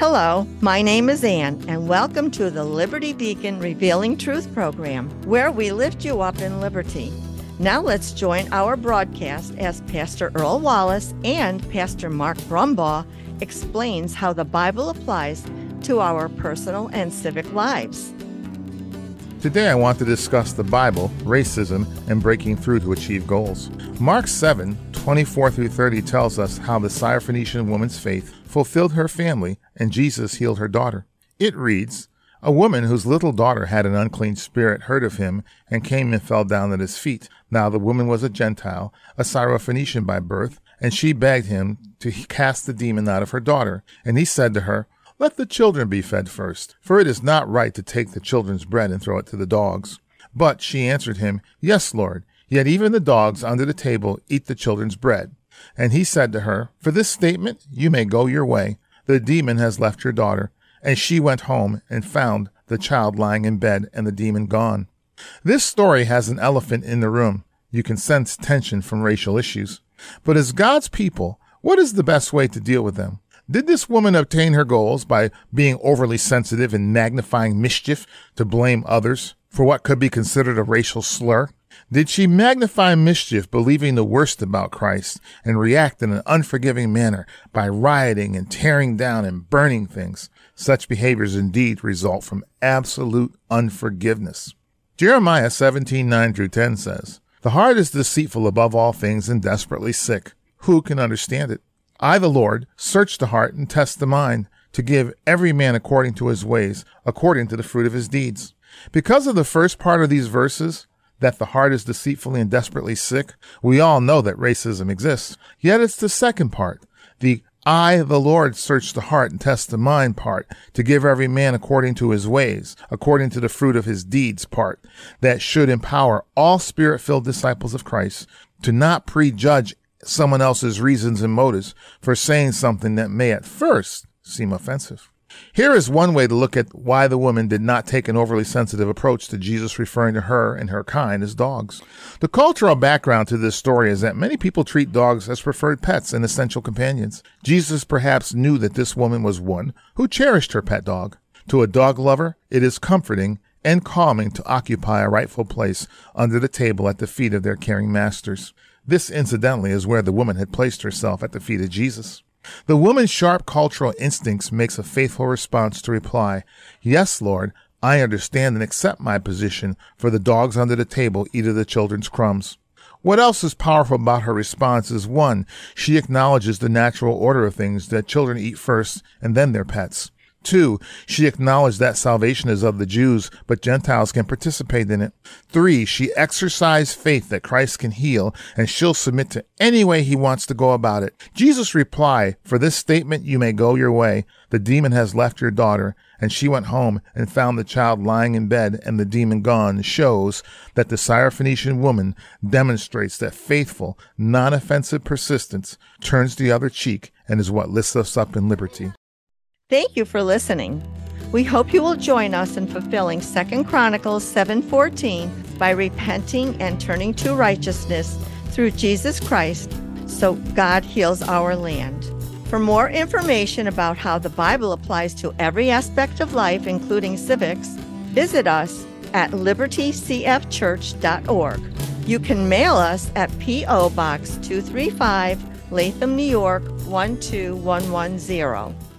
Hello, my name is Ann, and welcome to the Liberty Beacon Revealing Truth program, where we lift you up in liberty. Now let's join our broadcast as Pastor Earl Wallace and Pastor Mark Brumbaugh explains how the Bible applies to our personal and civic lives. Today I want to discuss the Bible, racism, and breaking through to achieve goals. Mark 7, 24 through 30 tells us how the Syrophoenician woman's faith fulfilled her family and Jesus healed her daughter. It reads, a woman whose little daughter had an unclean spirit heard of him and came and fell down at his feet. Now the woman was a Gentile, a Syrophoenician by birth, and she begged him to cast the demon out of her daughter. And he said to her, Let the children be fed first, for it is not right to take the children's bread and throw it to the dogs. But she answered him, Yes, Lord, yet even the dogs under the table eat the children's bread. And he said to her, For this statement you may go your way. The demon has left your daughter. And she went home and found the child lying in bed and the demon gone. This story has an elephant in the room. You can sense tension from racial issues. But as God's people, what is the best way to deal with them? Did this woman obtain her goals by being overly sensitive and magnifying mischief to blame others for what could be considered a racial slur? Did she magnify mischief, believing the worst about Christ, and react in an unforgiving manner by rioting and tearing down and burning things? Such behaviors indeed result from absolute unforgiveness. Jeremiah 17, 9 through 10 says, The heart is deceitful above all things and desperately sick. Who can understand it? I, the Lord, search the heart and test the mind, to give every man according to his ways, according to the fruit of his deeds. Because of the first part of these verses, that the heart is deceitfully and desperately sick, we all know that racism exists. Yet it's the second part, the I, the Lord, search the heart and test the mind part, to give every man according to his ways, according to the fruit of his deeds part, that should empower all spirit filled disciples of Christ to not prejudge someone else's reasons and motives for saying something that may at first seem offensive. Here is one way to look at why the woman did not take an overly sensitive approach to Jesus referring to her and her kind as dogs. The cultural background to this story is that many people treat dogs as preferred pets and essential companions. Jesus perhaps knew that this woman was one who cherished her pet dog. To a dog lover, it is comforting and calming to occupy a rightful place under the table at the feet of their caring masters. This, incidentally, is where the woman had placed herself at the feet of Jesus. The woman's sharp cultural instincts makes a faithful response to reply, Yes, Lord, I understand and accept my position, for the dogs under the table eat of the children's crumbs. What else is powerful about her response is one, she acknowledges the natural order of things that children eat first and then their pets. Two, she acknowledged that salvation is of the Jews, but Gentiles can participate in it. Three, she exercised faith that Christ can heal, and she'll submit to any way he wants to go about it. Jesus' reply, for this statement you may go your way. The demon has left your daughter, and she went home and found the child lying in bed and the demon gone, shows that the Syrophoenician woman demonstrates that faithful, non-offensive persistence turns the other cheek and is what lifts us up in liberty. Thank you for listening. We hope you will join us in fulfilling 2 Chronicles 7:14 by repenting and turning to righteousness through Jesus Christ so God heals our land. For more information about how the Bible applies to every aspect of life including civics, visit us at libertycfchurch.org. You can mail us at PO Box 235, Latham, New York 12110.